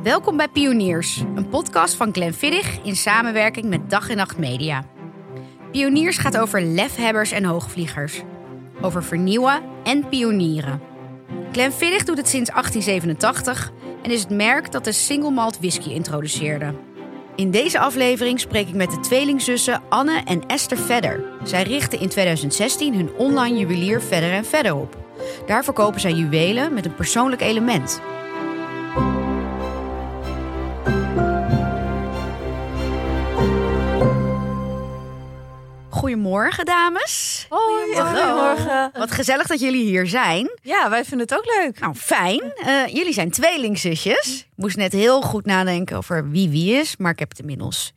Welkom bij Pioniers, een podcast van Glenn Viddig in samenwerking met Dag en Nacht Media. Pioniers gaat over lefhebbers en hoogvliegers. Over vernieuwen en pionieren. Glenn Viddig doet het sinds 1887 en is het merk dat de single malt whisky introduceerde. In deze aflevering spreek ik met de tweelingzussen Anne en Esther Vedder. Zij richten in 2016 hun online juwelier Vedder en Vedder op. Daar verkopen zij juwelen met een persoonlijk element. Goedemorgen, dames. Hoi, goedemorgen. Wat gezellig dat jullie hier zijn. Ja, wij vinden het ook leuk. Nou, fijn. Uh, jullie zijn tweelingzusjes. Ik moest net heel goed nadenken over wie wie is, maar ik heb het inmiddels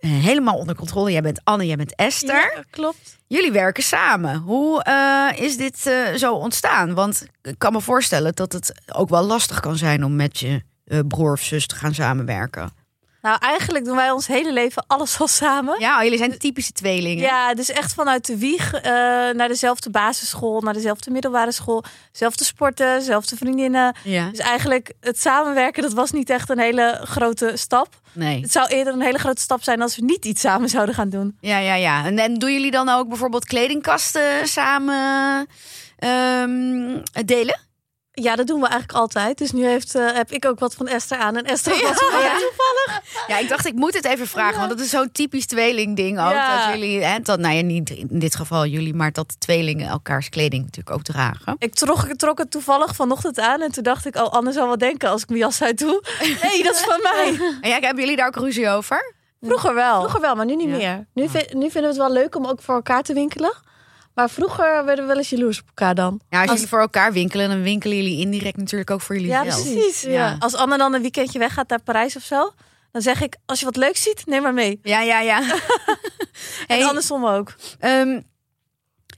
uh, helemaal onder controle. Jij bent Anne, jij bent Esther. Ja, klopt. Jullie werken samen. Hoe uh, is dit zo ontstaan? Want ik kan me voorstellen dat het ook wel lastig kan zijn om met je broer of zus te gaan samenwerken. Nou, eigenlijk doen wij ons hele leven alles al samen. Ja, jullie zijn de typische tweelingen. Ja, dus echt vanuit de wieg uh, naar dezelfde basisschool, naar dezelfde middelbare school, dezelfde sporten, dezelfde vriendinnen. Ja. Dus eigenlijk het samenwerken, dat was niet echt een hele grote stap. Nee. Het zou eerder een hele grote stap zijn als we niet iets samen zouden gaan doen. Ja, ja, ja. En, en doen jullie dan ook bijvoorbeeld kledingkasten samen um, delen? Ja, dat doen we eigenlijk altijd. Dus nu heeft, uh, heb ik ook wat van Esther aan en Esther ja. wat van mij Ja, ik dacht ik moet het even vragen, want dat is zo'n typisch tweeling ding ook. Ja. Dat jullie, hè, dat, nou ja, niet in dit geval jullie, maar dat tweelingen elkaars kleding natuurlijk ook dragen. Ik trok, ik trok het toevallig vanochtend aan en toen dacht ik, oh Anne zal wel denken als ik mijn jas uit doe. Nee, dat is van mij. En ja, hebben jullie daar ook ruzie over? Vroeger wel. Vroeger wel, maar nu niet meer. Nu, vind, nu vinden we het wel leuk om ook voor elkaar te winkelen. Maar vroeger werden we wel eens jaloers op elkaar dan. Ja, als, jullie voor elkaar winkelen, dan winkelen jullie indirect natuurlijk ook voor jullie ja, zelf. Precies, ja, Als Anne dan een weekendje weggaat naar Parijs of zo, dan zeg ik: als je wat leuk ziet, neem maar mee. Ja, ja, ja. en hey, andersom ook. Um,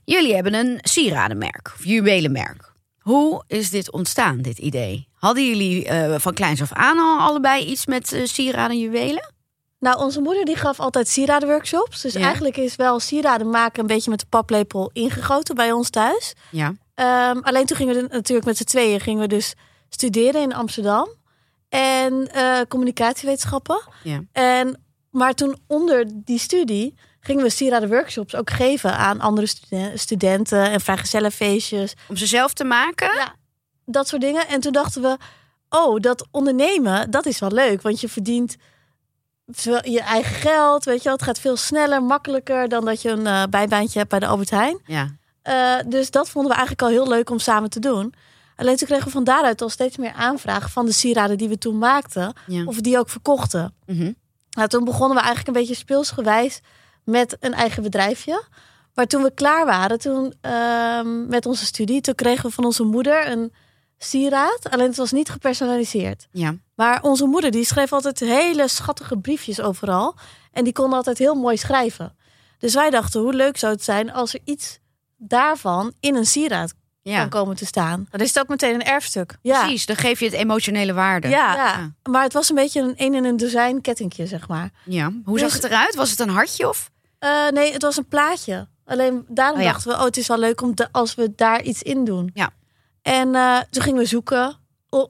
jullie hebben een sieradenmerk, of juwelenmerk. Hoe is dit ontstaan, dit idee? Hadden jullie uh, van kleins af aan al allebei iets met uh, sieraden en juwelen? Nou, onze moeder die gaf altijd sieradenworkshops. Dus eigenlijk is wel sieraden maken een beetje met de paplepel ingegoten bij ons thuis. Ja. Um, alleen toen gingen we natuurlijk met z'n tweeën gingen we dus studeren in Amsterdam. En uh, communicatiewetenschappen. Ja. En, maar toen onder die studie gingen we sieradenworkshops ook geven aan andere studen studenten en vrijgezellenfeestjes. Om ze zelf te maken? Ja, dat soort dingen. En toen dachten we, oh, dat ondernemen, dat is wel leuk. Want je verdient je eigen geld, weet je wel. Het gaat veel sneller, makkelijker dan dat je een uh, bijbaantje hebt bij de Albert Heijn. Ja. Uh, dus dat vonden we eigenlijk al heel leuk om samen te doen. Alleen toen kregen we van daaruit al steeds meer aanvragen van de sieraden die we toen maakten. Ja. Of die ook verkochten. Mm -hmm. nou, toen begonnen we eigenlijk een beetje speelsgewijs met een eigen bedrijfje. Maar toen we klaar waren, toen uh, met onze studie, toen kregen we van onze moeder een sieraad. Alleen het was niet gepersonaliseerd. Ja. Maar onze moeder die schreef altijd hele schattige briefjes overal. En die kon altijd heel mooi schrijven. Dus wij dachten, hoe leuk zou het zijn als er iets daarvan in een sieraad ja. kan komen te staan. Dan is het ook meteen een erfstuk. Ja. Precies, dan geef je het emotionele waarde. Ja, ja. maar het was een beetje een een in een dozijn kettingje, zeg maar. Ja. Hoe zag Dus- het eruit? Was het een hartje of? Uh, nee, het was een plaatje. Alleen daarom Oh ja. dachten we, oh, het is wel leuk om de, als we daar iets in doen. Ja. En uh, toen gingen we zoeken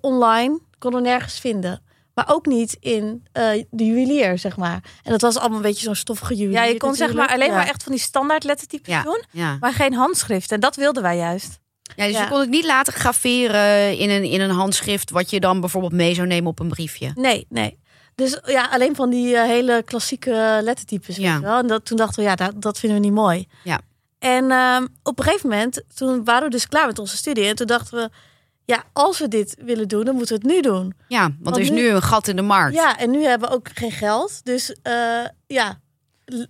online, konden we nergens vinden. Maar ook niet in uh, de juwelier, zeg maar. En dat was allemaal een beetje zo'n stoffige juwelier. Ja, je kon zeg maar alleen Ja. maar echt van die standaard lettertypes Ja. doen, Ja. maar geen handschrift. En dat wilden wij juist. Ja dus Ja. je kon het niet laten graveren in een, in een handschrift... wat je dan bijvoorbeeld mee zou nemen op een briefje. Nee, nee. Dus ja, alleen van die eh, hele klassieke lettertypes. Ja. Weet je wel? En dat, toen dachten we, ja, dat, dat vinden we niet mooi. Ja. En ehm, op een gegeven moment, toen waren we dus klaar met onze studie. En toen dachten we, ja, als we dit willen doen, dan moeten we het nu doen. Ja, want, Want er is nu- nu een gat in de markt. Ja, en nu hebben we ook geen geld. Dus eh, ja,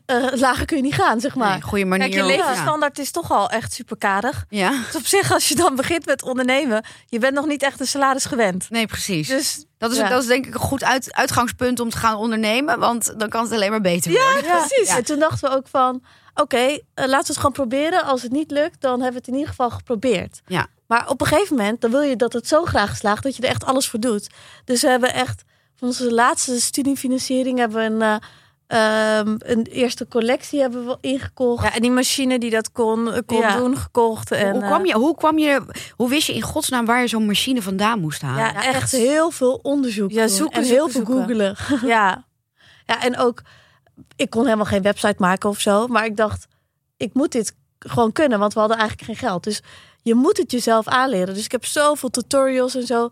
eh, lager kun je niet gaan, zeg maar. Nee, goede manier. Kijk, je levensstandaard is toch al echt super karig. Ja. ja. Dus op zich, als je dan begint met ondernemen, je bent nog niet echt een salaris gewend. Nee, precies. Dus dat, is, ja. dat is denk ik een goed uit, uitgangspunt om te gaan ondernemen. Want dan kan het alleen maar beter worden. Ja, precies. En toen dachten we ook van, oké, eh, laten we het gewoon proberen. Als het niet lukt, dan hebben we het in ieder geval geprobeerd. Ja. Maar op een gegeven moment, dan wil je dat het zo graag slaagt dat je er echt alles voor doet. Dus we hebben echt van onze laatste studiefinanciering hebben we een, eh, Ehm, een eerste collectie hebben we ingekocht. Ja, en die machine die dat kon, eh, kon Ja. doen, gekocht. En, hoe, kwam eh, je, hoe kwam je, hoe wist je in godsnaam waar je zo'n machine vandaan moest halen? Ja, echt. echt heel veel onderzoek Ja, doen zoeken, en heel zoeken, veel zoeken. googelen. ja, Ja, en ook, ik kon helemaal geen website maken of zo. Maar ik dacht, ik moet dit gewoon kunnen, want we hadden eigenlijk geen geld. Dus je moet het jezelf aanleren. Dus ik heb zoveel tutorials en zo.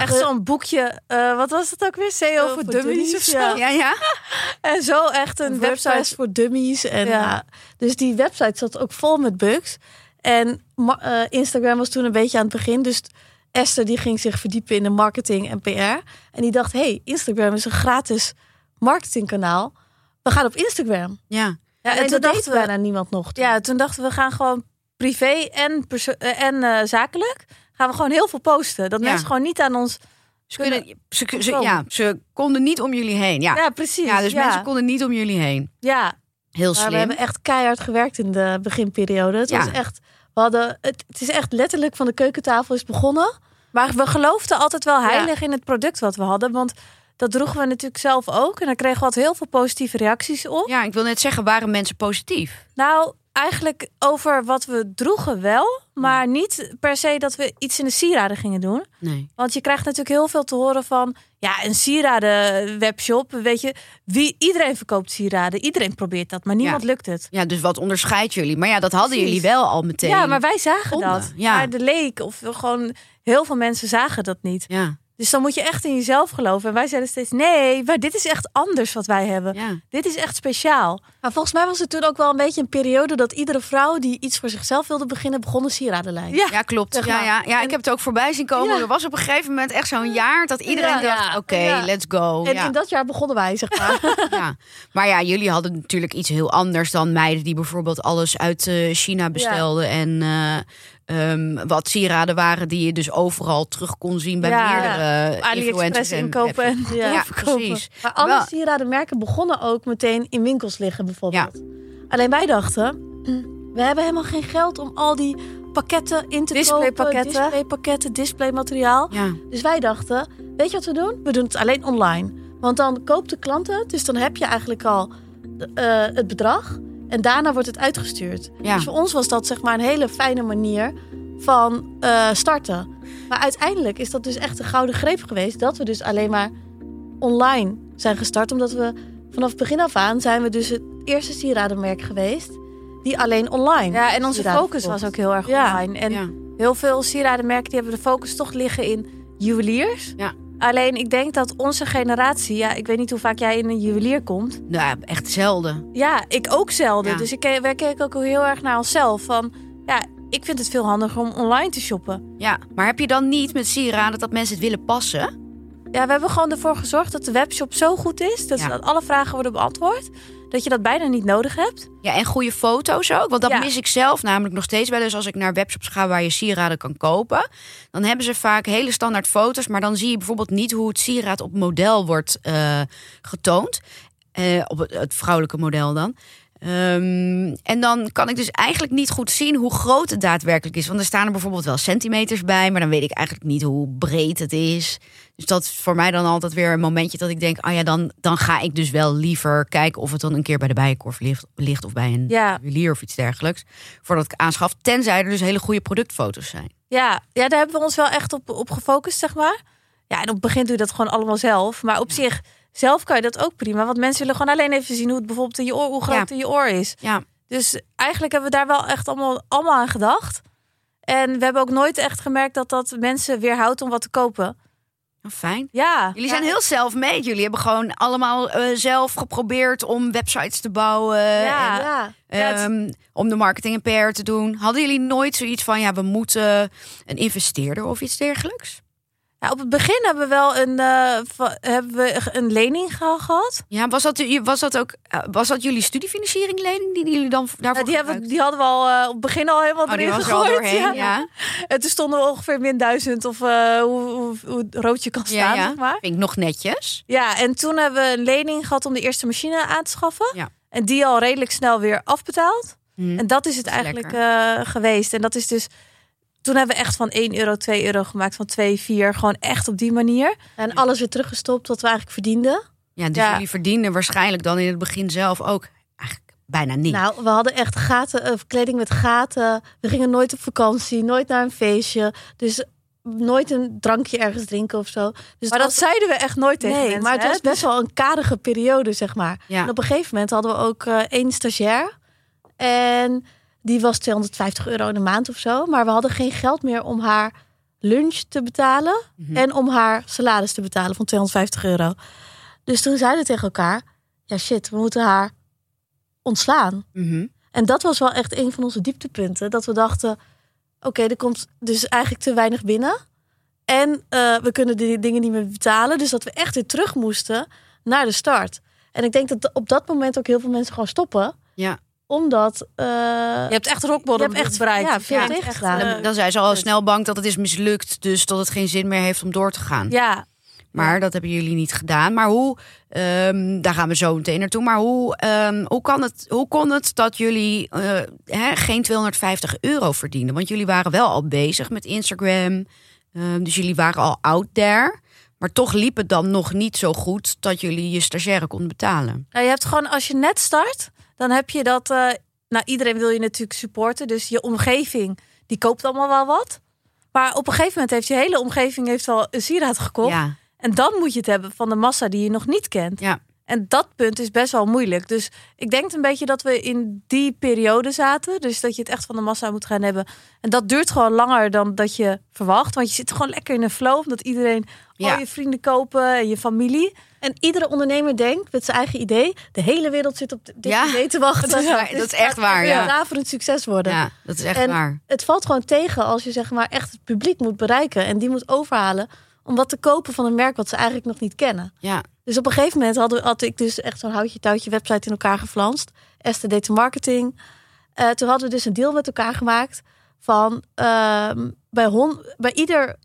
Echt zo'n boekje. eh, wat was het ook weer? CEO voor, voor dummies, dummies, of zo. ja. ja, ja. En zo echt een website. voor dummies. En, Ja. ja. dus die website zat ook vol met bugs. En eh, Instagram was toen een beetje aan het begin. Dus Esther die ging zich verdiepen in de marketing en PR. En die dacht, hey, Instagram is een gratis marketingkanaal. We gaan op Instagram. ja. Ja, en en toen dachten we, bijna niemand nog. toen. ja, toen dachten we gaan gewoon privé en, eh, en eh, zakelijk. Gaan we gewoon heel veel posten. Dat Ja. mensen gewoon niet aan ons. Ze, kunnen, ze, ja, ze konden niet om jullie heen. Ja, Ja, precies. ja dus ja. mensen konden niet om jullie heen. Ja, Heel Maar slim. we hebben echt keihard gewerkt in de beginperiode. Het was echt, we hadden, het, het is echt letterlijk van de keukentafel is begonnen. maar we geloofden altijd wel heilig in het product wat we hadden. Want dat droegen we natuurlijk zelf ook. En daar kregen we altijd heel veel positieve reacties op. Ja, ik wil net zeggen, waren mensen positief? Nou, eigenlijk over wat we droegen wel. Maar niet per se dat we iets in de sieraden gingen doen. Nee. Want je krijgt natuurlijk heel veel te horen van... Ja, een sieraden webshop. Weet je, wie, iedereen verkoopt sieraden. Iedereen probeert dat, maar niemand lukt het. Ja, dus wat onderscheidt jullie? Maar ja, dat hadden Precies. jullie wel al meteen. Ja, maar wij zagen vonden. dat. Ja. Maar de leek of gewoon heel veel mensen zagen dat niet. Ja, Dus dan moet je echt in jezelf geloven. En wij zeiden steeds: nee, maar dit is echt anders wat wij hebben. ja. Dit is echt speciaal. Maar volgens mij was het toen ook wel een beetje een periode dat iedere vrouw die iets voor zichzelf wilde beginnen, begon een sieradenlijn. Ja, Ja, klopt. Ja, ja, ja, ik heb het ook voorbij zien komen. Ja. Er was op een gegeven moment echt zo'n jaar dat iedereen Ja, dacht: ja. oké, Ja. let's go. En ja. in dat jaar begonnen wij, zeg maar. ja. Maar ja, jullie hadden natuurlijk iets heel anders dan meiden die bijvoorbeeld alles uit eh, China bestelden. En eh, ehm, wat sieraden waren die je dus overal terug kon zien bij Ja. meerdere AliExpress en inkopen en. Ja, ja, precies. Maar alle Wel- sieradenmerken begonnen ook meteen in winkels liggen, bijvoorbeeld. Alleen wij dachten, hm, we hebben helemaal geen geld om al die pakketten in te Displaypakketten. kopen. Displaypakketten, displaymateriaal. Ja, Dus wij dachten, weet je wat we doen? We doen het alleen online. Want dan koopt de klant het, dus dan heb je eigenlijk al eh, het bedrag. En daarna wordt het uitgestuurd. ja. Dus voor ons was dat zeg maar een hele fijne manier van eh, starten. Maar uiteindelijk is dat dus echt een gouden greep geweest. Dat we dus alleen maar online zijn gestart. Omdat we vanaf het begin af aan zijn we dus het eerste sieradenmerk geweest. Die alleen online. Ja, en onze focus was ook heel erg Ja. online. En ja. heel veel sieradenmerken die hebben de focus toch liggen in juweliers. Ja. Alleen ik denk dat onze generatie, ja, ik weet niet hoe vaak jij in een juwelier komt. Nou, echt zelden. Ja, ik ook zelden. Ja. Dus ik, wij keken ook heel erg naar onszelf. Van ja, ik vind het veel handiger om online te shoppen. Ja, maar heb je dan niet met sieraden dat mensen het willen passen? Ja, we hebben gewoon ervoor gezorgd dat de webshop zo goed is. Dat, Ja. dat alle vragen worden beantwoord. Dat je dat bijna niet nodig hebt. Ja, en goede foto's ook. Want dat Ja. mis ik zelf namelijk nog steeds wel eens als ik naar webshops ga waar je sieraden kan kopen. Dan hebben ze vaak hele standaard foto's, maar dan zie je bijvoorbeeld niet hoe het sieraad op model wordt eh, getoond. Eh, op het, het vrouwelijke model dan. Ehm, en dan kan ik dus eigenlijk niet goed zien hoe groot het daadwerkelijk is. Want er staan er bijvoorbeeld wel centimeters bij, maar dan weet ik eigenlijk niet hoe breed het is. Dus dat is voor mij dan altijd weer een momentje dat ik denk: ah ja, dan, dan ga ik dus wel liever kijken of het dan een keer bij de bijenkorf ligt, ligt of bij een Ja. juwelier of iets dergelijks. Voordat ik aanschaf. Tenzij er dus hele goede productfoto's zijn. Ja, ja, daar hebben we ons wel echt op, op gefocust, zeg maar. Ja, en op het begin doe je dat gewoon allemaal zelf. Maar op zich, zelf kan je dat ook prima. Want mensen willen gewoon alleen even zien hoe het bijvoorbeeld in je oor, hoe groot Ja. je oor is. Ja, Dus eigenlijk hebben we daar wel echt allemaal, allemaal aan gedacht. En we hebben ook nooit echt gemerkt dat dat mensen weerhoudt om wat te kopen. nou, fijn. Ja. Jullie zijn heel self-made. Jullie hebben gewoon allemaal eh, zelf geprobeerd om websites te bouwen. Ja. en, Ja. Ehm, om de marketing en PR te doen. Hadden jullie nooit zoiets van, ja, we moeten een investeerder of iets dergelijks? Ja, op het begin hebben we wel een, va- hebben we een lening ge- gehad. Ja, was dat, was dat ook eh, was dat jullie studiefinanciering lening die jullie dan daarvoor Ja, die, hebben, die hadden we al eh, op het begin al helemaal Oh, erin er gegooid. doorheen, ja. ja. En toen stonden we ongeveer min duizend of eh, hoe, hoe, hoe rood je kan staan, Ja, zeg maar. Vind ik nog netjes. Ja, en toen hebben we een lening gehad om de eerste machine aan te schaffen. Ja. En die al redelijk snel weer afbetaald. Hm. En dat is het Dat is eigenlijk geweest. En dat is dus... Toen hebben we echt van 1 euro, 2 euro gemaakt. Van 2, 4. Gewoon echt op die manier. En alles weer teruggestopt wat we eigenlijk verdienden. Ja, dus Ja. jullie verdienen waarschijnlijk dan in het begin zelf ook eigenlijk bijna niet. Nou, we hadden echt gaten, eh, kleding met gaten. We gingen nooit op vakantie, nooit naar een feestje. Dus nooit een drankje ergens drinken of zo. Dus Maar dat zeiden we echt nooit tegen nee, mensen, maar het hè? was best wel een karige periode, zeg maar. Ja. En op een gegeven moment hadden we ook eh, één stagiair. En die was 250 euro in de maand of zo. Maar we hadden geen geld meer om haar lunch te betalen. Mhm. En om haar salaris te betalen van 250 euro. Dus toen zeiden we tegen elkaar... Ja shit, we moeten haar ontslaan. Mhm. En dat was wel echt een van onze dieptepunten. Dat we dachten, oké, er komt dus eigenlijk te weinig binnen. En eh, we kunnen die dingen niet meer betalen. Dus dat we echt weer terug moesten naar de start. En ik denk dat op dat moment ook heel veel mensen gewoon stoppen. Ja. Omdat... eh, Je hebt echt rock Je hebt echt- bereikt. ja, veel Ja, echt, eh, Dan, dan zijn ze al snel bang dat het is mislukt, dus dat het geen zin meer heeft om door te gaan. ja, Maar dat hebben jullie niet gedaan. Maar hoe, ehm, daar gaan we zo meteen naartoe. Maar hoe, ehm, hoe, kan het, hoe kon het dat jullie eh, hè, geen 250 euro verdienden? Want jullie waren wel al bezig met Instagram. Ehm, dus jullie waren al out there. Maar toch liep het dan nog niet zo goed dat jullie je stagiaire konden betalen. Nou, je hebt gewoon, als je net start, dan heb je dat. eh, nou, iedereen wil je natuurlijk supporten. Dus je omgeving, die koopt allemaal wel wat. Maar op een gegeven moment heeft je hele omgeving heeft al een sieraad gekocht. Ja, En dan moet je het hebben van de massa die je nog niet kent. ja. En dat punt is best wel moeilijk. Dus ik denk een beetje dat we in die periode zaten. Dus dat je het echt van de massa moet gaan hebben. En dat duurt gewoon langer dan dat je verwacht. Want je zit gewoon lekker in een flow. Omdat iedereen Ja. al je vrienden kopen en je familie. En iedere ondernemer denkt met zijn eigen idee... de hele wereld zit op dit Ja, idee te wachten. dat is waar, Dus dat is het echt waar, ja. daverend succes worden. ja, dat is echt En waar. het valt gewoon tegen als je zeg maar echt het publiek moet bereiken. En die moet overhalen om wat te kopen van een merk wat ze eigenlijk nog niet kennen. Ja, Dus op een gegeven moment hadden, had ik dus echt zo'n houtje touwtje website in elkaar geflanst. Esther deed de marketing. Eh, toen hadden we dus een deal met elkaar gemaakt van ehm, bij, hon, bij ieder,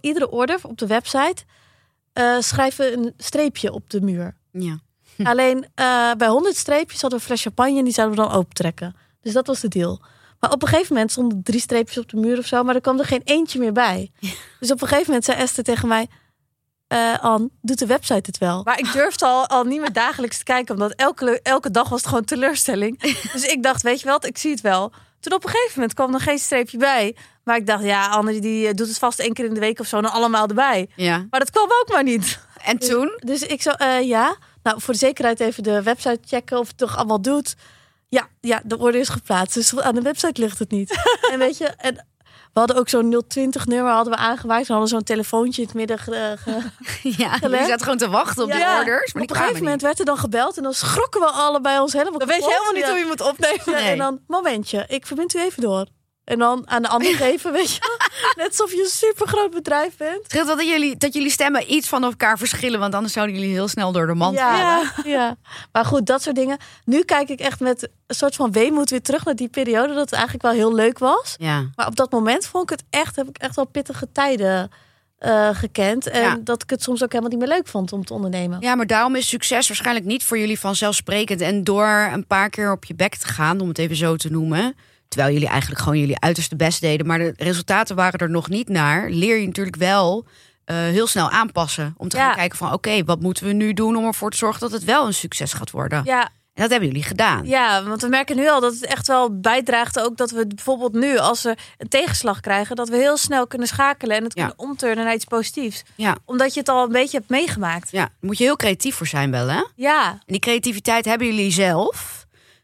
iedere order op de website eh, schrijven een streepje op de muur. ja. Alleen eh, bij 100 streepjes hadden we een fles champagne en die zouden we dan opentrekken. Dus dat was de deal. Maar op een gegeven moment stonden drie streepjes op de muur of zo, maar er kwam er geen eentje meer bij. Dus op een gegeven moment zei Esther tegen mij: Anne, doet de website het wel? Maar ik durfde al, al niet meer dagelijks te kijken. Omdat elke, elke dag was het gewoon teleurstelling. Dus ik dacht, weet je wat, ik zie het wel. Toen op een gegeven moment kwam er geen streepje bij. Maar ik dacht, ja, Anne die eh, doet het vast één keer in de week of zo. En allemaal erbij. ja. Maar dat kwam ook maar niet. En toen? Dus ik zo, eh, ja. Nou, voor de zekerheid even de website checken of het toch allemaal doet. Ja, ja, de order is geplaatst. Dus aan de website ligt het niet. en weet je, en we hadden ook zo'n 020 nummer hadden we aangemaakt. We hadden zo'n telefoontje in het midden ge- ge- Ja, Gelegd. zaten gewoon te wachten op de orders. Maar Op een gegeven moment niet. werd er dan gebeld en dan schrokken we allebei ons helemaal Dan weet je kapot. helemaal niet Ja. hoe je moet opnemen. Nee. En dan, momentje, ik verbind u even door. En dan aan de ander geven, weet je. Net alsof je een supergroot bedrijf bent. Het scheelt wel dat jullie, dat jullie stemmen iets van elkaar verschillen, want anders zouden jullie heel snel door de mand vallen. Ja, ja. Maar goed, dat soort dingen. Nu kijk ik echt met een soort van weemoed weer terug naar die periode. Dat het eigenlijk wel heel leuk was. Ja. Maar op dat moment vond ik het echt, heb ik echt wel pittige tijden eh, gekend. En Ja. dat ik het soms ook helemaal niet meer leuk vond om te ondernemen. ja, maar daarom is succes waarschijnlijk niet voor jullie vanzelfsprekend. En door een paar keer op je bek te gaan, om het even zo te noemen. Terwijl jullie eigenlijk gewoon jullie uiterste best deden, maar de resultaten waren er nog niet naar. Leer je natuurlijk wel eh, heel snel aanpassen. Om te Ja. gaan kijken van oké, wat moeten we nu doen om ervoor te zorgen dat het wel een succes gaat worden. Ja, En dat hebben jullie gedaan. ja, want we merken nu al dat het echt wel bijdraagt ook dat we bijvoorbeeld nu, als we een tegenslag krijgen, dat we heel snel kunnen schakelen en het Ja. kunnen omturnen naar iets positiefs. Ja. Omdat je het al een beetje hebt meegemaakt. Ja, daar moet je heel creatief voor zijn wel hè? Ja, En die creativiteit hebben jullie zelf.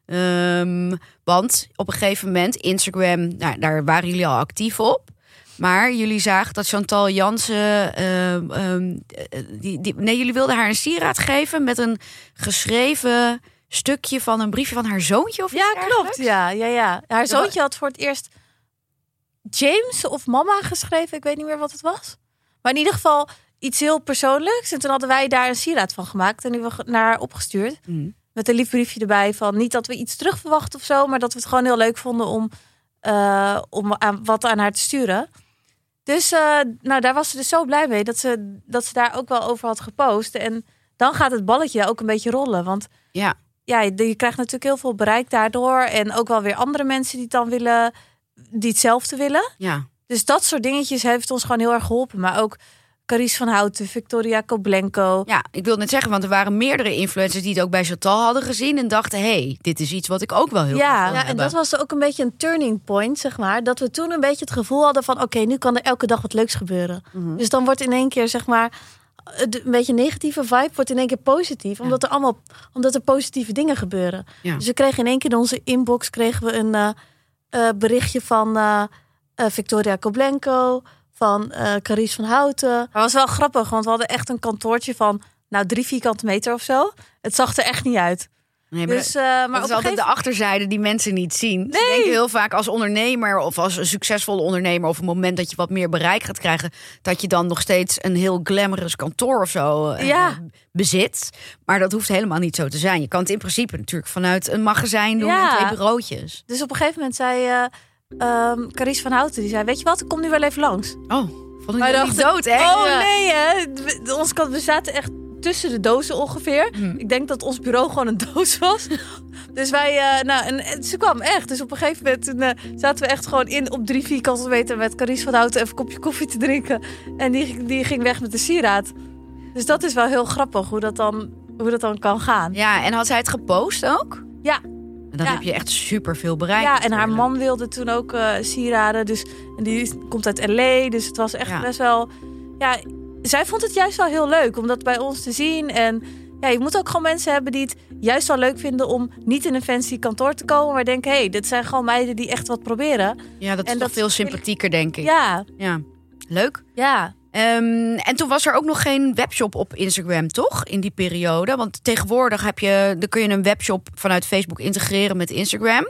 Ehm, want op een gegeven moment, Instagram, nou, daar waren jullie al actief op. Maar jullie zagen dat Chantal Jansen. ehm, ehm, eh, die, die, nee, jullie wilden haar een sieraad geven met een geschreven stukje van een briefje van haar zoontje. Of iets ja klopt. Ja, ja, ja. Haar zoontje had voor het eerst James of mama geschreven. Ik weet niet meer wat het was. Maar in ieder geval iets heel persoonlijks. En toen hadden wij daar een sieraad van gemaakt. En die we naar haar opgestuurd. Mhm. Met een lief briefje erbij van niet dat we iets terug verwachten of zo. Maar dat we het gewoon heel leuk vonden om, eh, om aan, wat aan haar te sturen. Dus eh, nou, daar was ze dus zo blij mee dat ze, dat ze daar ook wel over had gepost. En dan gaat het balletje ook een beetje rollen. Want Ja, ja, je je krijgt natuurlijk heel veel bereik daardoor. En ook wel weer andere mensen die het dan willen, die hetzelfde willen. ja. Dus dat soort dingetjes heeft ons gewoon heel erg geholpen. Maar ook Carice van Houten, Victoria Koblenko. Ja, ik wil net zeggen, want er waren meerdere influencers die het ook bij Chantal hadden gezien en dachten: hé, hey, dit is iets wat ik ook wel heel Ja, graag wil Ja, en hebben. dat was ook een beetje een turning point, zeg maar. Dat we toen een beetje het gevoel hadden van... oké, nu kan er elke dag wat leuks gebeuren. Mhm. Dus dan wordt in één keer, zeg maar... de- een beetje negatieve vibe wordt in één keer positief. Omdat er allemaal omdat er positieve dingen gebeuren. Ja. Dus we kregen in één keer in onze inbox kregen we een eh, eh, berichtje van eh, eh, Victoria Koblenko... van eh Carice van Houten. Maar het was wel grappig, want we hadden echt een kantoortje van nou drie vierkante meter of zo. Het zag er echt niet uit. Nee, maar Dus, dat- eh, maar dat op is altijd gegeven de achterzijde die mensen niet zien. Ze Nee. denken heel vaak als ondernemer of als een succesvolle ondernemer... of een moment dat je wat meer bereik gaat krijgen... dat je dan nog steeds een heel glamorous kantoor of zo eh, Ja. bezit. Maar dat hoeft helemaal niet zo te zijn. Je kan het in principe natuurlijk vanuit een magazijn doen Ja. en twee bureautjes. Dus op een gegeven moment zei eh ehm, Carice van Houten, die zei, weet je wat, ik kom nu wel even langs. Oh, vond ik dat niet dood, hè? Oh nee, hè? We- Ons kant, we zaten echt tussen de dozen ongeveer. Hm. Ik denk dat ons bureau gewoon een doos was. dus wij, eh, nou, en, en ze kwam echt. Dus op een gegeven moment toen, eh, zaten we echt gewoon in op drie vierkante meter met Carice van Houten even een kopje koffie te drinken. En die, die ging weg met de sieraad. Dus dat is wel heel grappig hoe dat dan, hoe dat dan kan gaan. Ja, en had zij het gepost ook? Ja. Dan Ja. heb je echt super veel bereikt. Ja, en haar man wilde toen ook eh, sieraden. Dus, en die komt uit L.A. Dus het was echt Ja. best wel... Ja, zij vond het juist wel heel leuk om dat bij ons te zien. En ja, je moet ook gewoon mensen hebben die het juist wel leuk vinden... om niet in een fancy kantoor te komen... maar denken, hé, hey, dit zijn gewoon meiden die echt wat proberen. Ja, dat is En toch dat veel sympathieker, denk ik. Ja, Ja. Leuk. ja. Ehm, en toen was er ook nog geen webshop op Instagram, toch? In die periode. Want tegenwoordig heb je, dan kun je een webshop vanuit Facebook integreren met Instagram.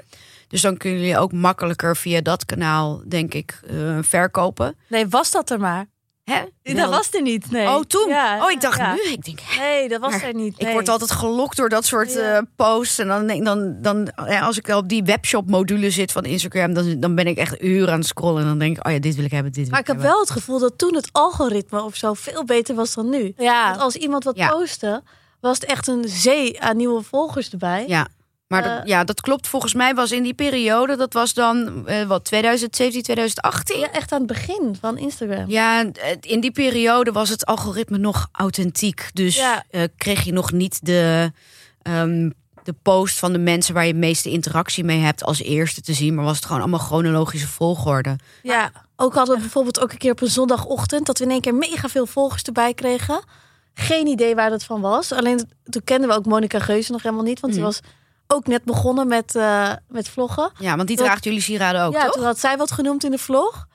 Dus dan kunnen jullie ook makkelijker via dat kanaal, denk ik, eh, verkopen. Nee, was dat er maar. Hè? Dat was er niet, nee. Oh, toen? Ja, oh, ik dacht ja. nu. Ik denk, hè? Nee, dat was Maar er niet. Ik word altijd gelokt door dat soort Ja. eh, posts. En dan, denk- dan, dan ja, als ik op die webshop-module zit van Instagram, dan, dan ben ik echt uren aan het scrollen. En dan denk ik, oh ja, dit wil ik hebben, dit wil Maar ik heb hebben. wel het gevoel dat toen het algoritme of zo veel beter was dan nu. Ja, Want als iemand wat Ja. postte, was het echt een zee aan nieuwe volgers erbij. Ja, maar Eh. dat, ja, dat klopt. Volgens mij was in die periode, dat was dan eh, wat 2017, 2018. Ja, echt aan het begin van Instagram. Ja, eh, in die periode was het algoritme nog authentiek. Dus Ja. eh, kreeg je nog niet de, ehm, de post van de mensen waar je het meeste interactie mee hebt als eerste te zien. Maar was het gewoon allemaal chronologische volgorde. ja. Ook hadden we bijvoorbeeld ook een keer op een zondagochtend dat we in één keer mega veel volgers erbij kregen. Geen idee waar dat van was. Alleen toen kenden we ook Monica Geuze nog helemaal niet, want die Mhm. was ook net begonnen met, eh, met vloggen. Ja, want die Dat- draagt jullie sieraden ook, ja, toch? toen had zij wat genoemd in de vlog.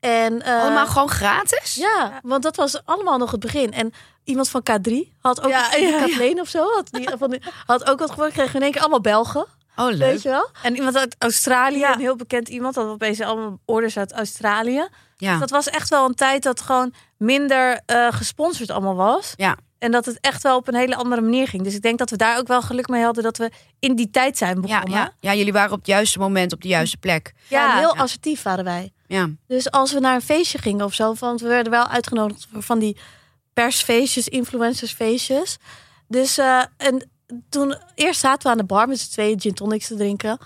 En, eh, Allemaal gewoon gratis? Ja, want dat was allemaal nog het begin. En iemand van K3 had ook, Ja, ja, of zo, had, die, van had ook wat gewonnen. Kregen in één keer allemaal Belgen, Oh, leuk. weet je wel. En iemand uit Australië, een heel bekend iemand, we opeens allemaal orders uit Australië. Ja. Dat was echt wel een tijd dat gewoon minder eh, gesponsord allemaal was. Ja. En dat het echt wel op een hele andere manier ging. Dus ik denk dat we daar ook wel geluk mee hadden dat we in die tijd zijn Ja, begonnen. ja. ja, jullie waren op het juiste moment op de juiste plek. Ja, Ja. heel Ja. assertief waren wij. Ja, Dus als we naar een feestje gingen of zo, want we werden wel uitgenodigd voor van die persfeestjes, influencersfeestjes. Dus eh, en toen eerst zaten we aan de bar met z'n tweeën gin tonics te drinken.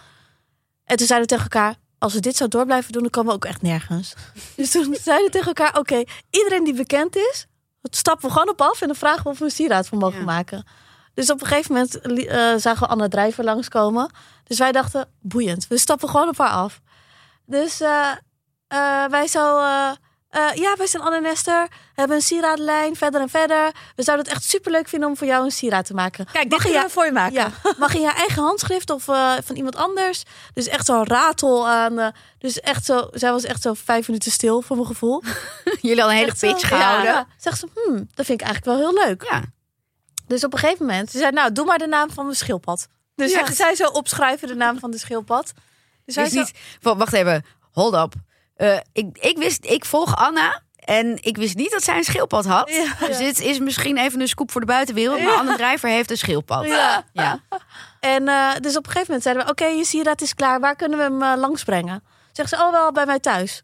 En toen zeiden we tegen elkaar, als we dit zo door blijven doen, dan komen we ook echt nergens. dus toen zeiden we tegen elkaar, oké, iedereen die bekend is, stappen we gewoon op af en dan vragen we of we een sieraad van mogen Ja. maken. Dus op een gegeven moment eh, zagen we Anna Drijver langskomen. Dus wij dachten, boeiend, we stappen gewoon op haar af. Dus eh, eh, wij zo, eh, ja, wij zijn Anne en Nester, hebben een sieradenlijn, verder en verder. We zouden het echt superleuk vinden om voor jou een sieraad te maken. Kijk, dit Mag je we voor je maken. Ja, mag in je eigen handschrift of eh, van iemand anders. Dus echt zo'n ratel aan. eh, dus echt zo, zij was echt zo vijf minuten stil voor mijn gevoel. jullie hadden een hele Echt zo, pitch gehouden. Ja, zegt ze, hmm, dat vind ik eigenlijk wel heel leuk. Ja. Dus op een gegeven moment, Ze zei, nou, doe maar de naam van mijn schildpad. Dus Ja. zij zo opschrijven de naam van de schildpad. Dus Dus zo, niet, wa- wacht even, hold up. Eh, ik, ik wist, ik volg Anna en ik wist niet dat zij een schildpad had. Ja. Dus dit is misschien even een scoop voor de buitenwereld, maar Anne Drijver heeft een schildpad. Ja. ja. En eh, dus op een gegeven moment zeiden we: Oké, je sieraad is klaar. Waar kunnen we hem eh, langsbrengen? Zegt ze: Oh, wel bij mij thuis.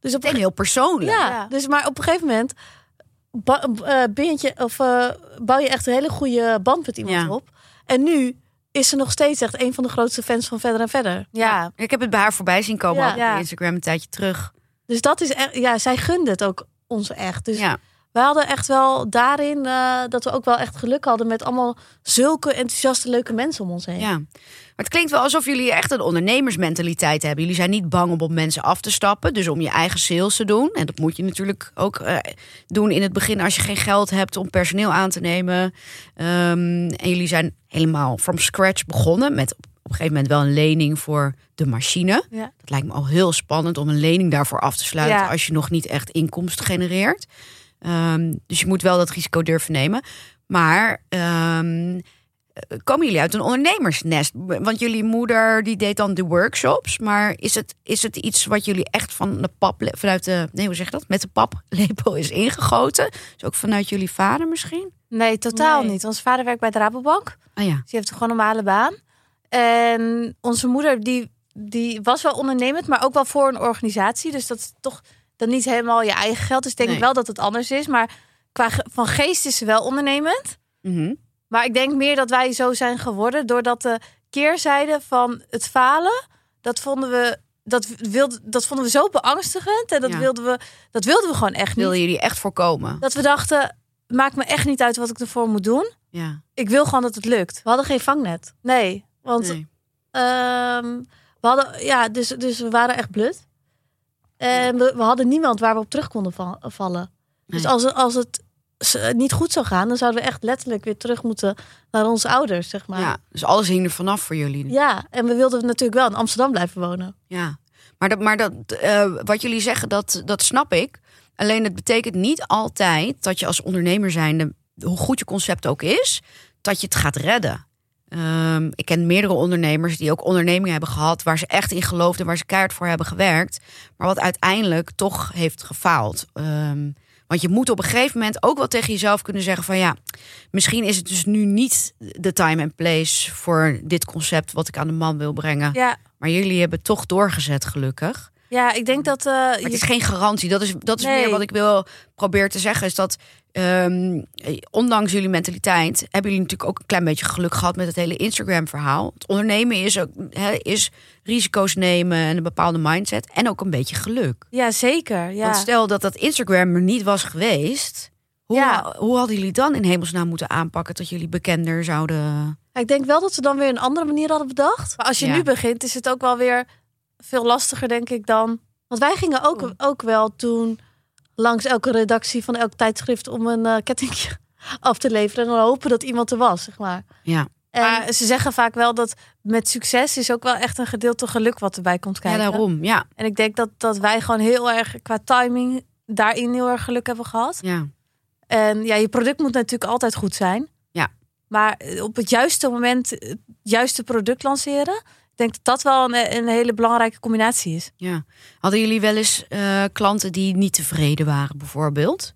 Dus op een En heel persoonlijk. ja, Ja. dus maar op een gegeven moment ba- eh, je, of, bouw je echt een hele goede band met iemand Ja. op. En nu is ze nog steeds echt een van de grootste fans van Verder en Verder. ja, Ik heb het bij haar voorbij zien komen Ja. op. Instagram een tijdje terug. Dus dat is echt, ja, zij gunde het ook ons echt. Dus Ja. We hadden echt wel daarin eh, dat we ook wel echt geluk hadden met allemaal zulke enthousiaste, leuke mensen om ons heen. Ja. Maar het klinkt wel alsof jullie echt een ondernemersmentaliteit hebben. Jullie zijn niet bang om op mensen af te stappen. Dus om je eigen sales te doen. En dat moet je natuurlijk ook eh, doen in het begin als je geen geld hebt om personeel aan te nemen. Ehm, en jullie zijn helemaal from scratch begonnen met op een gegeven moment wel een lening voor de machine. Ja. Dat lijkt me al heel spannend om een lening daarvoor af te sluiten Ja. als je nog niet echt inkomsten genereert. Ehm, dus je moet wel dat risico durven nemen. Maar ehm, eh, komen jullie uit een ondernemersnest? Want jullie moeder die deed dan de workshops. Maar is het, is het iets wat jullie echt van de pap, vanuit de, nee hoe zeg je dat? Met de paplepel is ingegoten? Dus ook vanuit jullie vader misschien? Nee, totaal Nee. niet. Onze vader werkt bij de Rabobank. Ah ja, Dus die heeft gewoon een normale baan. En onze moeder, die, die was wel ondernemend, maar ook wel voor een organisatie. Dus dat is toch dan niet helemaal je eigen geld. Ik denk Nee. wel dat het anders is. Maar qua ge- van geest is ze wel ondernemend. Mhm. Maar ik denk meer dat wij zo zijn geworden doordat de keerzijde van het falen, dat vonden we, dat wilde, dat vonden we zo beangstigend. En dat, Ja. wilden we, dat wilden we gewoon echt niet. wilden jullie echt voorkomen? Dat we dachten, maakt me echt niet uit wat ik ervoor moet doen. Ja, Ik wil gewoon dat het lukt. We hadden geen vangnet. Nee, Want nee. ehm, we hadden, ja, dus, dus we waren echt blut. En we, we hadden niemand waar we op terug konden va- vallen. Dus Nee. als, het- als het s- niet goed zou gaan, dan zouden we echt letterlijk weer terug moeten naar onze ouders, zeg maar. ja, dus alles hing er vanaf voor jullie. Ja, en we wilden natuurlijk wel in Amsterdam blijven wonen. Ja, maar, dat, maar dat, eh, wat jullie zeggen, dat, dat snap ik. Alleen het betekent niet altijd dat je als ondernemer zijnde, hoe goed je concept ook is, dat je het gaat redden. Ehm, ik ken meerdere ondernemers die ook ondernemingen hebben gehad waar ze echt in geloofden, waar ze keihard voor hebben gewerkt, maar wat uiteindelijk toch heeft gefaald. Ehm, want je moet op een gegeven moment ook wel tegen jezelf kunnen zeggen van ja, misschien is het dus nu niet de time en place voor dit concept wat ik aan de man wil brengen. Ja, Maar jullie hebben toch doorgezet, gelukkig. ja ik denk dat... eh, Maar je- het is geen garantie. Dat is, dat is Nee. meer wat ik wil proberen te zeggen. Is dat ehm, ondanks jullie mentaliteit hebben jullie natuurlijk ook een klein beetje geluk gehad met het hele Instagram-verhaal. Het ondernemen is ook is risico's nemen en een bepaalde mindset en ook een beetje geluk. ja, zeker. Ja. Want stel dat dat Instagram er niet was geweest, hoe, Ja. hoe hadden jullie dan in hemelsnaam moeten aanpakken dat jullie bekender zouden? Ik denk wel dat we dan weer een andere manier hadden bedacht. Maar als je Ja. nu begint, is het ook wel weer veel lastiger, denk ik, dan... Want wij gingen ook, ook wel toen langs elke redactie van elk tijdschrift om een eh kettingje af te leveren. En dan hopen dat iemand er was, zeg maar. Ja, En, Maar ze zeggen vaak wel dat met succes is ook wel echt een gedeelte geluk wat erbij komt ja kijken. daarom. Ja, En ik denk dat, dat wij gewoon heel erg qua timing daarin heel erg geluk hebben gehad. ja. En ja, je product moet natuurlijk altijd goed zijn. Ja. Maar op het juiste moment het juiste product lanceren. Denk dat dat wel een, een hele belangrijke combinatie is. Ja. Hadden jullie wel eens eh, klanten die niet tevreden waren, bijvoorbeeld?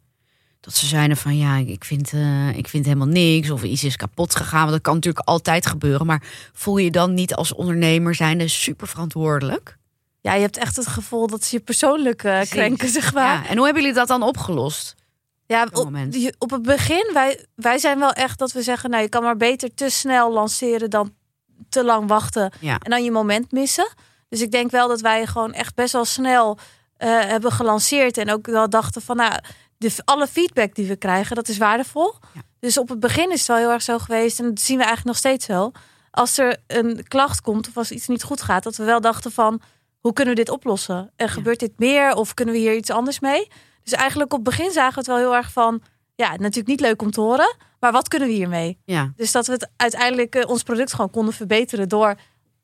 Dat ze zeiden van ja, ik vind, eh, ik vind helemaal niks of iets is kapot gegaan. Want dat kan natuurlijk altijd gebeuren. Maar voel je dan niet als ondernemer zijnde super verantwoordelijk? Ja, je hebt echt het gevoel dat ze je persoonlijk eh, krenken, zeg maar. Ja. En hoe hebben jullie dat dan opgelost? Ja, op, op het begin, wij, wij zijn wel echt dat we zeggen, nou je kan maar beter te snel lanceren dan te lang wachten Ja. en dan je moment missen. Dus ik denk wel dat wij gewoon echt best wel snel eh, hebben gelanceerd en ook wel dachten van, nou, de, alle feedback die we krijgen, dat is waardevol. Ja. Dus op het begin is het wel heel erg zo geweest en dat zien we eigenlijk nog steeds zo. Als er een klacht komt of als iets niet goed gaat, dat we wel dachten van, hoe kunnen we dit oplossen? En gebeurt dit meer of kunnen we hier iets anders mee? Dus eigenlijk op het begin zagen we het wel heel erg van... Ja, natuurlijk niet leuk om te horen. Maar wat kunnen we hiermee? Ja. Dus dat we het uiteindelijk eh, ons product gewoon konden verbeteren door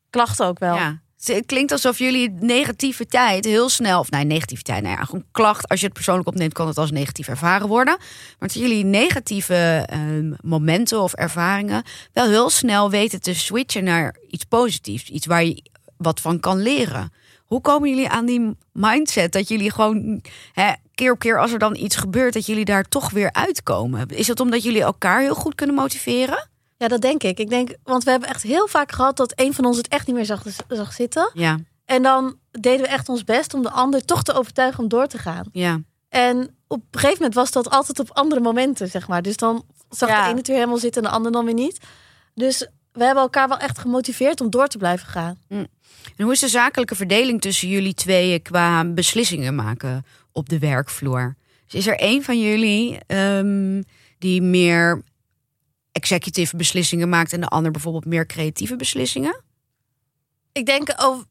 klachten ook wel. ja. Het klinkt alsof jullie negativiteit heel snel, of nee, negativiteit, nou ja, gewoon klacht. Als je het persoonlijk opneemt, kan het als negatief ervaren worden. Maar dat jullie negatieve ehm, momenten of ervaringen wel heel snel weten te switchen naar iets positiefs. Iets waar je wat van kan leren. Hoe komen jullie aan die mindset dat jullie gewoon hè, keer op keer als er dan iets gebeurt, dat jullie daar toch weer uitkomen? Is het omdat jullie elkaar heel goed kunnen motiveren? ja, dat denk ik. Ik denk, want we hebben echt heel vaak gehad dat een van ons het echt niet meer zag, zag zitten. Ja, En dan deden we echt ons best om de ander toch te overtuigen om door te gaan. ja, En op een gegeven moment was dat altijd op andere momenten, zeg maar. Dus dan zag Ja. de ene het weer helemaal zitten en de ander dan weer niet. Dus we hebben elkaar wel echt gemotiveerd om door te blijven gaan. En hoe is de zakelijke verdeling tussen jullie tweeën qua beslissingen maken op de werkvloer? Dus is er één van jullie ehm, die meer executive beslissingen maakt en de ander bijvoorbeeld meer creatieve beslissingen? Ik denk over,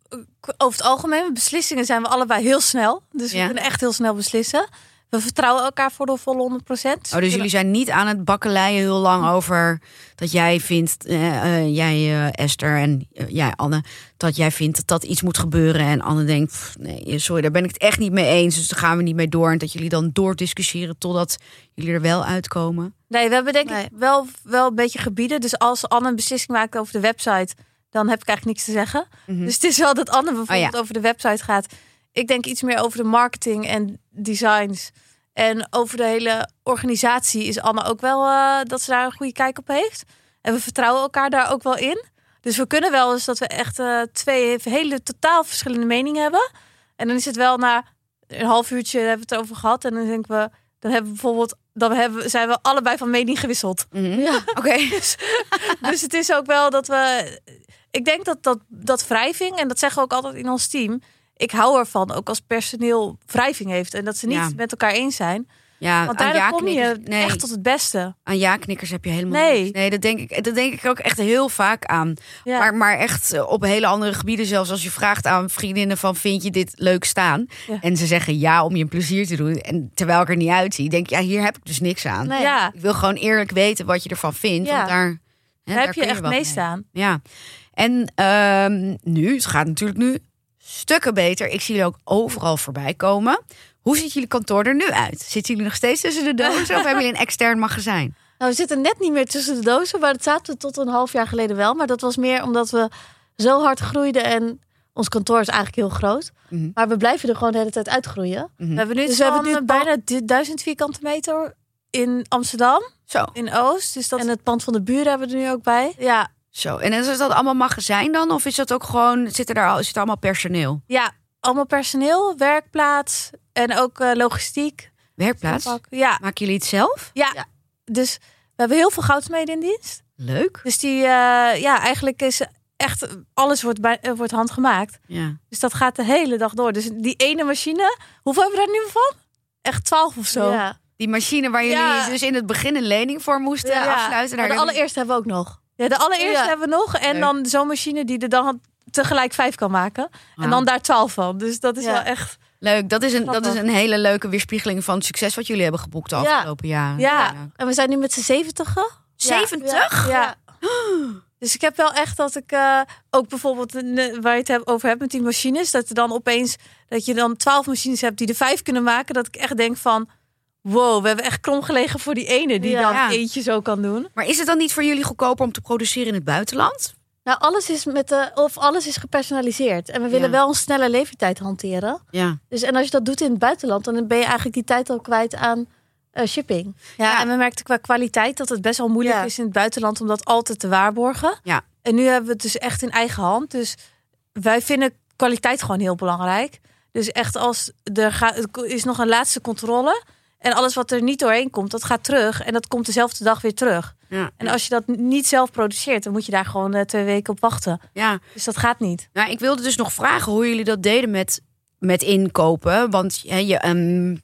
over het algemeen, beslissingen zijn we allebei heel snel. Dus Ja. we kunnen echt heel snel beslissen. We vertrouwen elkaar voor de volle 100 procent. Oh, dus jullie zijn niet aan het bakkeleien heel lang over dat jij vindt, eh, eh, jij eh, Esther en jij Anne, dat jij vindt dat dat iets moet gebeuren en Anne denkt, "Pff, nee, sorry, daar ben ik het echt niet mee eens, dus daar gaan we niet mee door. En dat jullie dan doordiscussiëren totdat jullie er wel uitkomen. Nee, we hebben denk Nee. ik wel, wel een beetje gebieden. Dus als Anne een beslissing maakt over de website, dan heb ik eigenlijk niks te zeggen. Mhm. Dus het is wel dat Anne bijvoorbeeld Oh ja. over de website gaat. Ik denk iets meer over de marketing en designs. En over de hele organisatie is Anne ook wel eh, dat ze daar een goede kijk op heeft. En we vertrouwen elkaar daar ook wel in. Dus we kunnen wel eens dat we echt eh, twee hele totaal verschillende meningen hebben. En dan is het wel na een half uurtje hebben we het over gehad. En dan denken we, dan hebben we bijvoorbeeld, dan hebben, zijn we allebei van mening gewisseld. Mhm. Ja. Oké. Dus het is ook wel dat we. Ik denk dat, dat dat wrijving, en dat zeggen we ook altijd in ons team. Ik hou ervan, ook als personeel wrijving heeft. En dat ze niet Ja. met elkaar eens zijn. Ja, Want daardoor kom je nee, echt tot het beste. aan ja-knikkers heb je helemaal Nee. niks. Nee, dat denk, ik, dat denk ik ook echt heel vaak aan. Ja. Maar, maar echt eh, op hele andere gebieden. Zelfs als je vraagt aan vriendinnen van vind je dit leuk staan? Ja. En ze zeggen ja om je een plezier te doen. En terwijl ik er niet uitzie, denk ik ja hier heb ik dus niks aan. Nee. ja, Ik wil gewoon eerlijk weten wat je ervan vindt. Ja. Want daar, hè, daar heb je echt mee staan. Ja. En ehm, nu, het gaat natuurlijk nu stukken beter. Ik zie jullie ook overal voorbij komen. Hoe ziet jullie kantoor er nu uit? Zitten jullie nog steeds tussen de dozen of hebben jullie een extern magazijn? Nou, we zitten net niet meer tussen de dozen, maar dat zaten we tot een half jaar geleden wel. Maar dat was meer omdat we zo hard groeiden en ons kantoor is eigenlijk heel groot. Mhm. Maar we blijven er gewoon de hele tijd uitgroeien. We hebben nu, Dus dus we hebben nu bijna duizend vierkante meter in Amsterdam, Zo. in Oost. Dus dat En het pand van de buren hebben we er nu ook bij. ja, Zo, en is dat allemaal magazijn dan? Of is dat ook gewoon, zit er daar al, zit er allemaal personeel? ja, allemaal personeel, werkplaats en ook eh, logistiek. Werkplaats? Ja, Maken jullie het zelf? ja, Ja. dus we hebben heel veel goudsmeden in dienst. Leuk. Dus die, eh, ja, eigenlijk is echt alles wordt, bij, eh, wordt handgemaakt. Ja. Dus dat gaat de hele dag door. Dus die ene machine, hoeveel hebben we daar nu van? Echt twaalf of zo. Ja. Die machine waar jullie Ja. dus in het begin een lening voor moesten Ja. afsluiten. Maar Daar de allereerste hebben we ook nog. Ja, de allereerste Ja. hebben we nog. En Leuk. dan zo'n machine die er dan tegelijk vijf kan maken. En dan daar twaalf van. Dus dat is Ja. wel echt... Leuk, dat is, een, dat is een hele leuke weerspiegeling van het succes wat jullie hebben geboekt de afgelopen jaren. Ja. En we zijn nu met z'n zeventigen. 70? Ja. Dus ik heb wel echt dat ik eh, ook bijvoorbeeld eh, waar je het heb- over hebt met die machines, dat er dan opeens dat je dan twaalf machines hebt die er vijf kunnen maken, dat ik echt denk van wow, we hebben echt krom gelegen voor die ene die Ja. dan eentje zo kan doen. Maar is het dan niet voor jullie goedkoper om te produceren in het buitenland? Nou, alles is met de, of alles is gepersonaliseerd. En we willen Ja. wel een snelle levertijd hanteren. Ja. Dus en als je dat doet in het buitenland, dan ben je eigenlijk die tijd al kwijt aan eh, shipping. Ja, Ja. en we merkten qua kwaliteit dat het best wel moeilijk Ja. is in het buitenland om dat altijd te waarborgen. Ja. En nu hebben we het dus echt in eigen hand. Dus wij vinden kwaliteit gewoon heel belangrijk. Dus echt als er gaat, er is nog een laatste controle. En alles wat er niet doorheen komt, dat gaat terug. En dat komt dezelfde dag weer terug. Ja. En als je dat niet zelf produceert, dan moet je daar gewoon eh, twee weken op wachten. ja. Dus dat gaat niet. Nou, ik wilde dus nog vragen hoe jullie dat deden met, met inkopen. Want hè, je, ehm,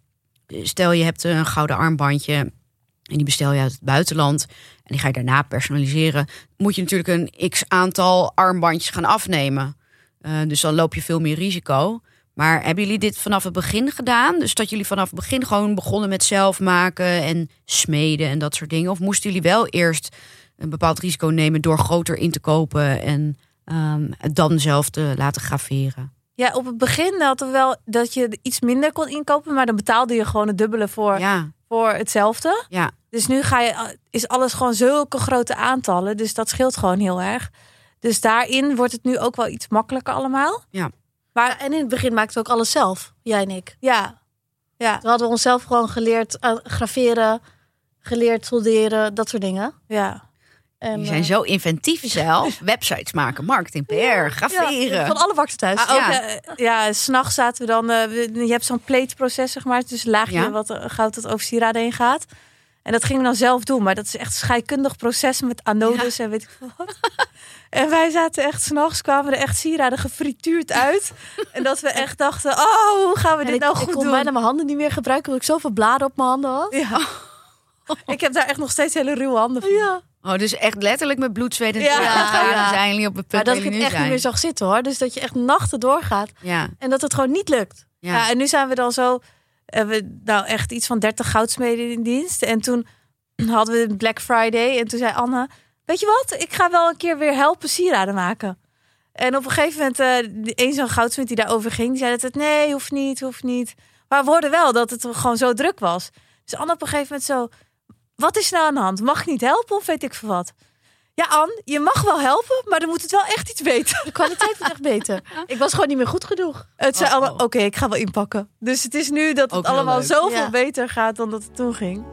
stel je hebt een gouden armbandje en die bestel je uit het buitenland. En die ga je daarna personaliseren. Moet je natuurlijk een x aantal armbandjes gaan afnemen. Eh, dus dan loop je veel meer risico. Maar hebben jullie dit vanaf het begin gedaan? Dus dat jullie vanaf het begin gewoon begonnen met zelf maken en smeden en dat soort dingen? Of moesten jullie wel eerst een bepaald risico nemen door groter in te kopen en ehm, het dan zelf te laten graveren? Ja, op het begin hadden we wel dat je iets minder kon inkopen, maar dan betaalde je gewoon het dubbele voor, Ja, voor hetzelfde. ja, Dus nu ga je, is alles gewoon zulke grote aantallen. Dus dat scheelt gewoon heel erg. Dus daarin wordt het nu ook wel iets makkelijker allemaal. Maar en in het begin maakten we ook alles zelf, jij en ik. Ja, ja, Toen hadden we onszelf gewoon geleerd aan graveren, geleerd solderen, dat soort dingen. ja. En, zijn eh, zo inventief zelf. Websites maken, marketing, PR, graveren. van alle bakken thuis. Ook, Ja. ja, ja s'nachts zaten we dan... eh, we- je hebt zo'n pleetproces, zeg maar. Dus laagje Ja. wat eh, goud dat over sieraden heen gaat. En dat gingen we dan zelf doen. Maar dat is echt een scheikundig proces met anodes en weet ik veel wat. En wij zaten echt, s'nachts kwamen er echt sieraden gefrituurd uit. en dat we echt dachten, oh, hoe gaan we dit ik, nou ik goed kon doen? bijna mijn handen niet meer gebruiken, omdat ik zoveel bladen op mijn handen had. Ja. Ik heb daar echt nog steeds hele ruwe handen van. Ja. Oh, dus echt letterlijk met bloed, zweet en Ja. tranen gaan Ja. zijn jullie op het Maar punt dat waar ik het echt niet meer zag zitten hoor. Dus dat je echt nachten doorgaat Ja, en dat het gewoon niet lukt. ja. Ja. en nu zijn we dan zo, hebben we nou echt iets van 30 goudsmeden in dienst. En toen hadden we Black Friday en toen zei Anne, weet je wat, ik ga wel een keer weer helpen sieraden maken. En op een gegeven moment, eh een zo'n goudsmid die daarover ging, zei dat het nee, hoeft niet, hoeft niet. Maar we hoorden wel dat het gewoon zo druk was. Dus Anne op een gegeven moment zo, wat is nou aan de hand? Mag ik niet helpen of weet ik veel wat? Ja, Anne, je mag wel helpen, maar dan moet het wel echt iets beter. De kwaliteit wordt echt beter. Ik was gewoon niet meer goed genoeg. Het zei Oh, allemaal, oh. oké, ik ga wel inpakken. Dus het is nu dat het allemaal leuk. zoveel Ja. beter gaat dan dat het toen ging.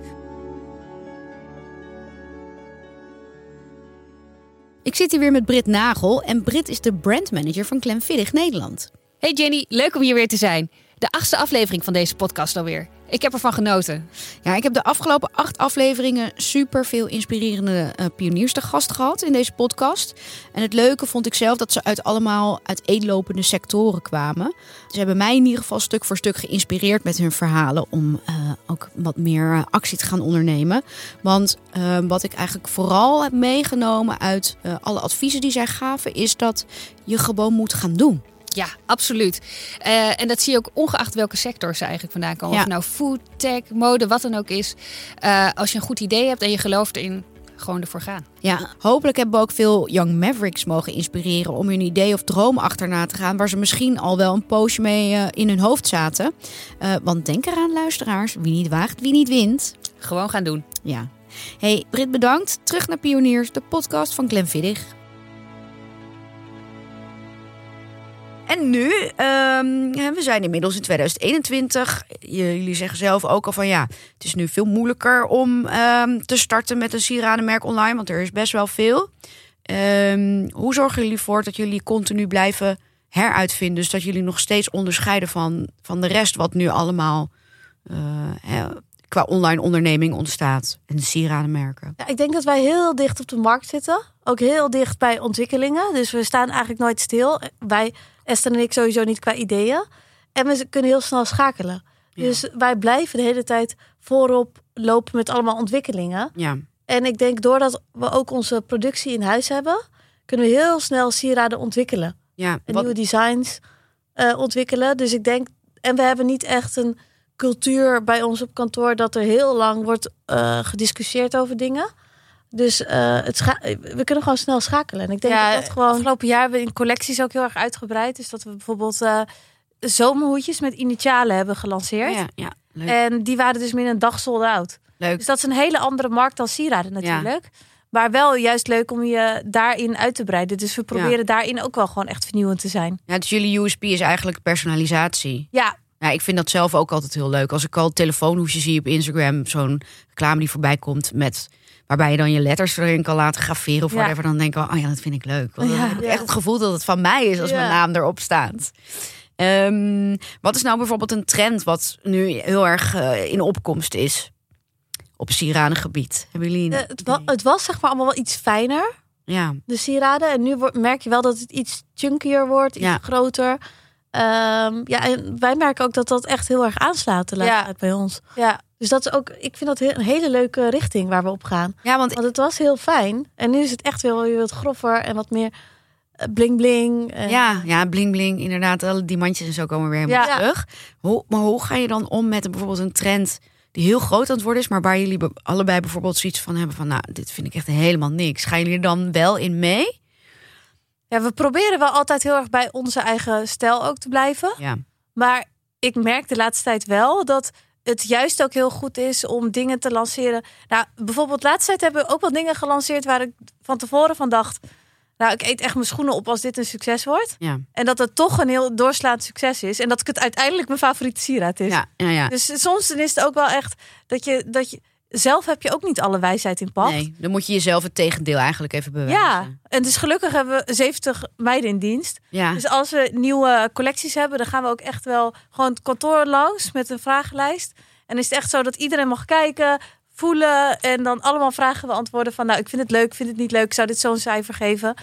Ik zit hier weer met Brit Nagel en Brit is de brandmanager van Glenfiddich Nederland. Hey Jenny, leuk om hier weer te zijn. De achtste aflevering van deze podcast alweer. Ik heb ervan genoten. Ja, ik heb de afgelopen acht afleveringen super veel inspirerende eh, pioniers te gast gehad in deze podcast. En het leuke vond ik zelf dat ze uit allemaal uiteenlopende sectoren kwamen. Ze hebben mij in ieder geval stuk voor stuk geïnspireerd met hun verhalen om eh, ook wat meer eh, actie te gaan ondernemen. Want wat ik eigenlijk vooral heb meegenomen uit alle adviezen die zij gaven, is dat je gewoon moet gaan doen. Ja, absoluut. Eh, en dat zie je ook ongeacht welke sector ze eigenlijk vandaan komen. Ja. Of nou food, tech, mode, wat dan ook is. Eh, als je een goed idee hebt en je gelooft erin, gewoon ervoor gaan. Ja, hopelijk hebben we ook veel young mavericks mogen inspireren om hun idee of droom achterna te gaan, waar ze misschien al wel een poosje mee eh, in hun hoofd zaten. Want denk eraan, luisteraars, wie niet waagt, wie niet wint. Gewoon gaan doen. Ja. Hey, Brit, bedankt. Terug naar Pioniers, de podcast van Glenfiddich. En nu, ehm, we zijn inmiddels in 2021. J- Jullie zeggen zelf ook al van ja, het is nu veel moeilijker om ehm, te starten met een sieradenmerk online, want er is best wel veel. Ehm, hoe zorgen jullie ervoor dat jullie continu blijven heruitvinden, dus dat jullie nog steeds onderscheiden van, van de rest wat nu allemaal eh, qua online onderneming ontstaat en de sieradenmerken? Ja, ik denk dat wij heel dicht op de markt zitten. Ook heel dicht bij ontwikkelingen. Dus we staan eigenlijk nooit stil. Wij, Esther en ik, sowieso niet qua ideeën. En we kunnen heel snel schakelen. Ja. Dus wij blijven de hele tijd voorop lopen met allemaal ontwikkelingen. Ja, En ik denk doordat we ook onze productie in huis hebben, kunnen we heel snel sieraden ontwikkelen. ja. En Wat, nieuwe designs eh, ontwikkelen. Dus ik denk, en we hebben niet echt een cultuur bij ons op kantoor dat er heel lang wordt eh, gediscussieerd over dingen. Dus eh, het we kunnen gewoon snel schakelen. En ik denk ja, dat dat gewoon. afgelopen jaar hebben we in collecties ook heel erg uitgebreid. Dus dat we bijvoorbeeld eh, zomerhoedjes met initialen hebben gelanceerd. ja, ja, leuk. En die waren dus binnen een dag sold out. leuk. Dus dat is een hele andere markt dan sieraden natuurlijk. Maar wel juist leuk om je daarin uit te breiden. Dus we proberen daarin ook wel gewoon echt vernieuwend te zijn. Ja, dus jullie USP is eigenlijk personalisatie. Ja, Ja, ik vind dat zelf ook altijd heel leuk. Als ik al telefoonhoesjes zie op Instagram, zo'n reclame die voorbij komt met waarbij je dan je letters erin kan laten graveren of whatever, dan denk ik, oh ja, dat vind ik leuk. Want heb ik echt het gevoel dat het van mij is als mijn naam erop staat. Ehm, wat is nou bijvoorbeeld een trend wat nu heel erg eh, in opkomst is op sieradengebied? Hebben jullie? eh, een het, wa- idee? het was zeg maar allemaal wel iets fijner, Ja, de sieraden. En nu merk je wel dat het iets chunkier wordt, iets Ja. groter. Ehm, ja, en wij merken ook dat dat echt heel erg aanslaat de laatste Ja. tijd bij ons. ja. Dus dat is ook, ik vind dat een hele leuke richting waar we op gaan. ja want Want het was heel fijn. En nu is het echt wel weer wat groffer en wat meer eh, bling bling. En, Ja, ja, bling bling, inderdaad. Alle die mandjes en zo komen weer helemaal Ja. terug. Hoe, maar hoe ga je dan om met bijvoorbeeld een trend die heel groot aan het worden is, maar waar jullie be- allebei bijvoorbeeld zoiets van hebben van, nou, dit vind ik echt helemaal niks. Gaan jullie er dan wel in mee? ja, we proberen wel altijd heel erg bij onze eigen stijl ook te blijven. Ja, Maar ik merk de laatste tijd wel dat het juist ook heel goed is om dingen te lanceren. Nou, bijvoorbeeld de laatste tijd hebben we ook wel dingen gelanceerd waar ik van tevoren van dacht. Nou, ik eet echt mijn schoenen op als dit een succes wordt. ja, En dat het toch een heel doorslaand succes is. En dat ik het uiteindelijk mijn favoriete sieraad is. ja, ja. ja. Dus soms dan is het ook wel echt dat je, dat je... Zelf heb je ook niet alle wijsheid in pacht. Nee, dan moet je jezelf het tegendeel eigenlijk even bewijzen. Ja, en dus gelukkig hebben we 70 meiden in dienst. ja. Dus als we nieuwe collecties hebben, dan gaan we ook echt wel gewoon het kantoor langs met een vragenlijst. En is het echt zo dat iedereen mag kijken, voelen en dan allemaal vragen beantwoorden van nou ik vind het leuk, ik vind het niet leuk, ik zou dit zo'n cijfer geven.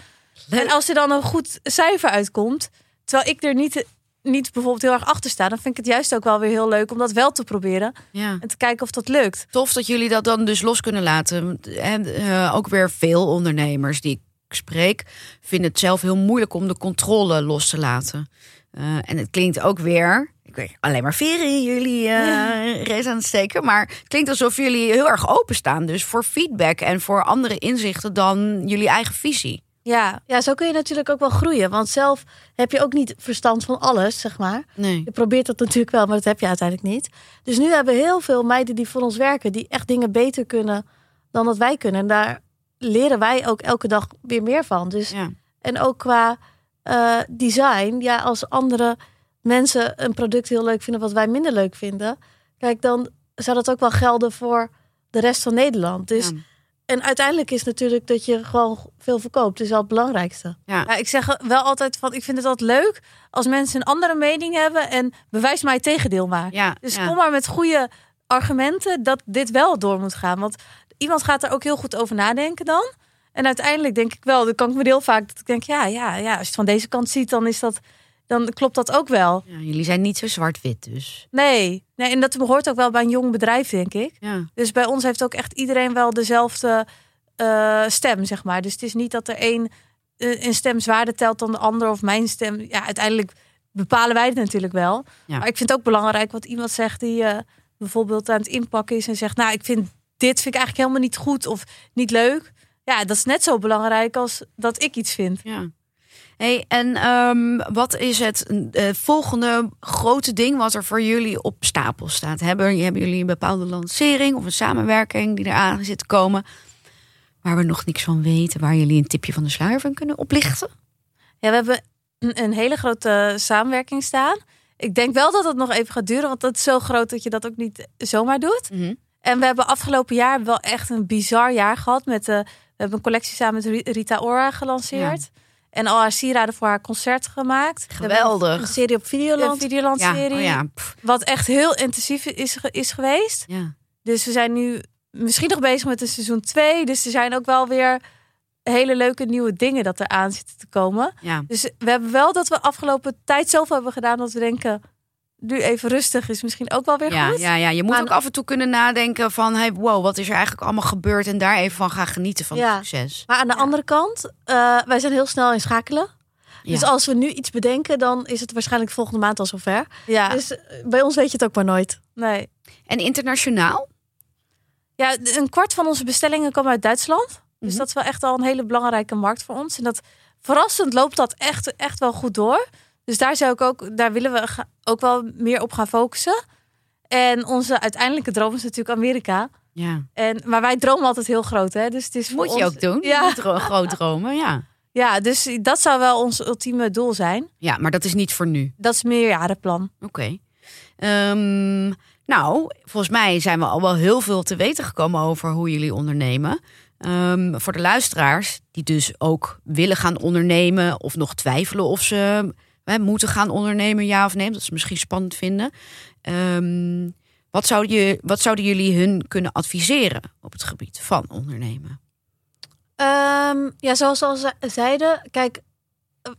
En als er dan een goed cijfer uitkomt, terwijl ik er niet, niet bijvoorbeeld heel erg achter sta, dan vind ik het juist ook wel weer heel leuk om dat wel te proberen Ja. en te kijken of dat lukt. Tof dat jullie dat dan dus los kunnen laten. En eh, ook weer veel ondernemers die ik spreek, vinden het zelf heel moeilijk om de controle los te laten. Eh, en het klinkt ook weer. Ik weet alleen maar veren in jullie eh race aan het steken. Maar het klinkt alsof jullie heel erg openstaan. Dus voor feedback en voor andere inzichten dan jullie eigen visie. Ja, Ja, zo kun je natuurlijk ook wel groeien. Want zelf heb je ook niet verstand van alles, zeg maar. Nee. Je probeert dat natuurlijk wel, maar dat heb je uiteindelijk niet. Dus nu hebben we heel veel meiden die voor ons werken, die echt dingen beter kunnen dan dat wij kunnen. En daar leren wij ook elke dag weer meer van. Dus, Ja. En ook qua eh, design, ja, als andere mensen een product heel leuk vinden wat wij minder leuk vinden, kijk, dan zou dat ook wel gelden voor de rest van Nederland. Dus, Ja. En uiteindelijk is natuurlijk dat je gewoon veel verkoopt, is wel het belangrijkste. ja, ik zeg wel altijd van ik vind het altijd leuk als mensen een andere mening hebben en bewijs mij het tegendeel maar. Ja, Dus ja. kom maar met goede argumenten dat dit wel door moet gaan. Want iemand gaat er ook heel goed over nadenken dan. En uiteindelijk denk ik wel, dan kan ik me heel vaak dat ik denk, ja, ja, ja, als je het van deze kant ziet, dan is dat, dan klopt dat ook wel. Ja, jullie zijn niet zo zwart-wit dus. Nee, nee, en dat hoort ook wel bij een jong bedrijf, denk ik. Ja. Dus bij ons heeft ook echt iedereen wel dezelfde eh, stem, zeg maar. Dus het is niet dat er één eh, een stem zwaarder telt dan de ander of mijn stem. Ja, uiteindelijk bepalen wij het natuurlijk wel. Ja. Maar ik vind het ook belangrijk wat iemand zegt die eh, bijvoorbeeld aan het inpakken is en zegt, nou, ik vind dit vind ik eigenlijk helemaal niet goed of niet leuk. Ja, dat is net zo belangrijk als dat ik iets vind. Ja. Hey, en ehm, wat is het eh, volgende grote ding wat er voor jullie op stapel staat? Hebben, hebben jullie een bepaalde lancering of een samenwerking die eraan zit te komen? Waar we nog niks van weten, waar jullie een tipje van de sluier van kunnen oplichten? Ja, we hebben een, hele grote samenwerking staan. Ik denk wel dat het nog even gaat duren, want dat is zo groot dat je dat ook niet zomaar doet. En we hebben afgelopen jaar wel echt een bizar jaar gehad. Met, eh, we hebben een collectie samen met Ri- Rita Ora gelanceerd. En al haar sieraden voor haar concert gemaakt. Geweldig. Een serie op Een Videoland. Videoland-serie. Ja, oh ja. pff, Wat echt heel intensief is, is geweest. ja. Dus we zijn nu misschien nog bezig met een seizoen 2. Dus er zijn ook wel weer hele leuke nieuwe dingen dat er aan zitten te komen. ja. Dus we hebben wel dat we afgelopen tijd zoveel hebben gedaan dat we denken, nu even rustig is misschien ook wel weer Ja, goed. ja, ja, je moet Maar- ook af en toe kunnen nadenken van... Hey, wow, wat is er eigenlijk allemaal gebeurd? En daar even van gaan genieten van Ja. het succes. Maar aan de andere kant, eh, wij zijn heel snel in schakelen. Dus als we nu iets bedenken, dan is het waarschijnlijk volgende maand al zover. Ja, Dus eh, bij ons weet je het ook maar nooit. nee. En internationaal? Ja, een kwart van onze bestellingen komen uit Duitsland. Dus Mhm. dat is wel echt al een hele belangrijke markt voor ons. En dat verrassend loopt dat echt, echt wel goed door. Dus daar zou ik ook, daar willen we ook wel meer op gaan focussen. En onze uiteindelijke droom is natuurlijk Amerika. Ja. En, maar wij dromen altijd heel groot, hè? Dus het is voor Moet je ons- ook doen. Ja. Groot dromen, ja. Ja, dus dat zou wel ons ultieme doel zijn. Ja, maar dat is niet voor nu. Dat is meerjarenplan. Oké. Ehm, nou, volgens mij zijn we al wel heel veel te weten gekomen over hoe jullie ondernemen. Ehm, voor de luisteraars die dus ook willen gaan ondernemen of nog twijfelen of ze hè, moeten gaan ondernemen, ja of nee, dat ze misschien spannend vinden. Ehm, wat, zou je, wat zouden jullie hun kunnen adviseren op het gebied van ondernemen? Ehm, ja, zoals we al ze- zeiden, kijk,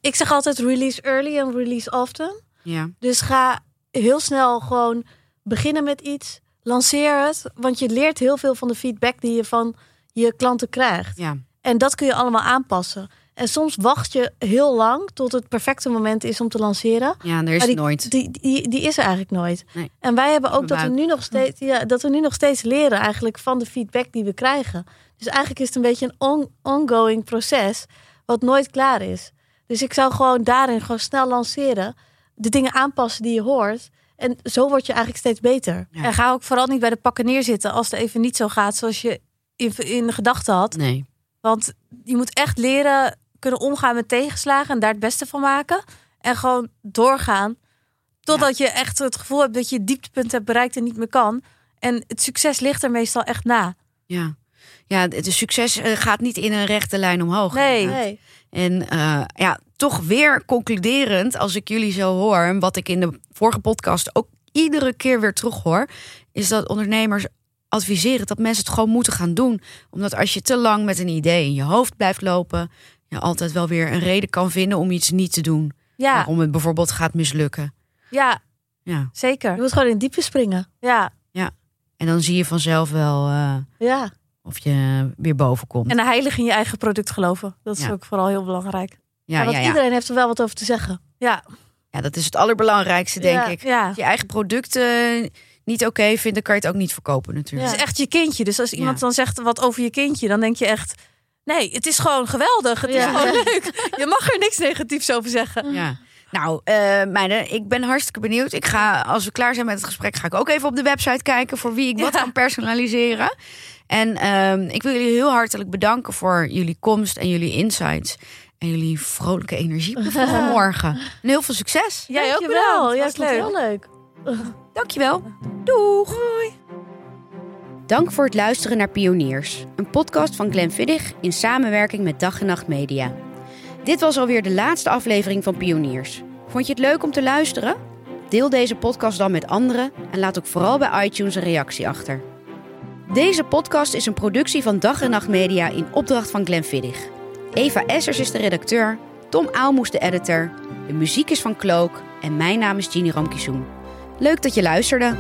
ik zeg altijd release early en release often. Ja, Dus ga heel snel gewoon beginnen met iets. Lanceer het, want je leert heel veel van de feedback die je van je klanten krijgt. ja, En dat kun je allemaal aanpassen. En soms wacht je heel lang tot het perfecte moment is om te lanceren. ja, er is Maar die, nooit. Die, die, die is er eigenlijk nooit. Nee. En wij hebben ook dat we, we nu nog steeds, ja, dat we nu nog steeds leren eigenlijk van de feedback die we krijgen. Dus eigenlijk is het een beetje een on- ongoing proces wat nooit klaar is. Dus ik zou gewoon daarin gewoon snel lanceren. De dingen aanpassen die je hoort. En zo word je eigenlijk steeds beter. Ja. En ga ook vooral niet bij de pakken neerzitten als het even niet zo gaat zoals je in, in de gedachten had. Nee. Want je moet echt leren kunnen omgaan met tegenslagen en daar het beste van maken. En gewoon doorgaan. Totdat je echt het gevoel hebt dat je het dieptepunt hebt bereikt en niet meer kan. En het succes ligt er meestal echt na. Ja, ja de de succes eh, gaat niet in een rechte lijn omhoog. Nee. En eh, ja, toch weer concluderend, als ik jullie zo hoor, en wat ik in de vorige podcast ook iedere keer weer terug hoor, is dat ondernemers adviserend dat mensen het gewoon moeten gaan doen. Omdat als je te lang met een idee in je hoofd blijft lopen, je altijd wel weer een reden kan vinden om iets niet te doen. Ja, Waarom het bijvoorbeeld gaat mislukken. ja, Ja. Je zeker. moet gewoon in het diepe springen. Ja. En dan zie je vanzelf wel eh, Ja. of je weer boven komt. En heilig in je eigen product geloven. Dat is Ja. ook vooral heel belangrijk. ja, want ja, ja. iedereen heeft er wel wat over te zeggen. Ja, ja, dat is het allerbelangrijkste, denk Ja. ik. ja. Als je eigen producten niet oké vindt, dan kan je het ook niet verkopen natuurlijk. Het is echt je kindje. Dus als iemand Ja. dan zegt wat over je kindje, dan denk je echt... Nee, het is gewoon geweldig. Het Ja. is gewoon leuk. Je mag er niks negatiefs over zeggen. Ja. Nou, eh meiden, ik ben hartstikke benieuwd. Ik ga, als we klaar zijn met het gesprek, ga ik ook even op de website kijken voor wie ik wat Ja. kan personaliseren. En ehm, ik wil jullie heel hartelijk bedanken voor jullie komst en jullie insights. En jullie vrolijke energie vanmorgen. En heel veel succes. Jij ook Dankjewel. Ja, ik vond het leuk. heel leuk. Dankjewel. Doeg. Dank voor het luisteren naar Pioniers. Een podcast van Glenn Viddig in samenwerking met Dag en Nacht Media. Dit was alweer de laatste aflevering van Pioniers. Vond je het leuk om te luisteren? Deel deze podcast dan met anderen en laat ook vooral bij iTunes een reactie achter. Deze podcast is een productie van Dag en Nacht Media in opdracht van Glenn Viddig. Eva Essers is de redacteur, Tom Aalmoes de editor, de muziek is van Klook en mijn naam is Ginny Ramkisoen. Leuk dat je luisterde.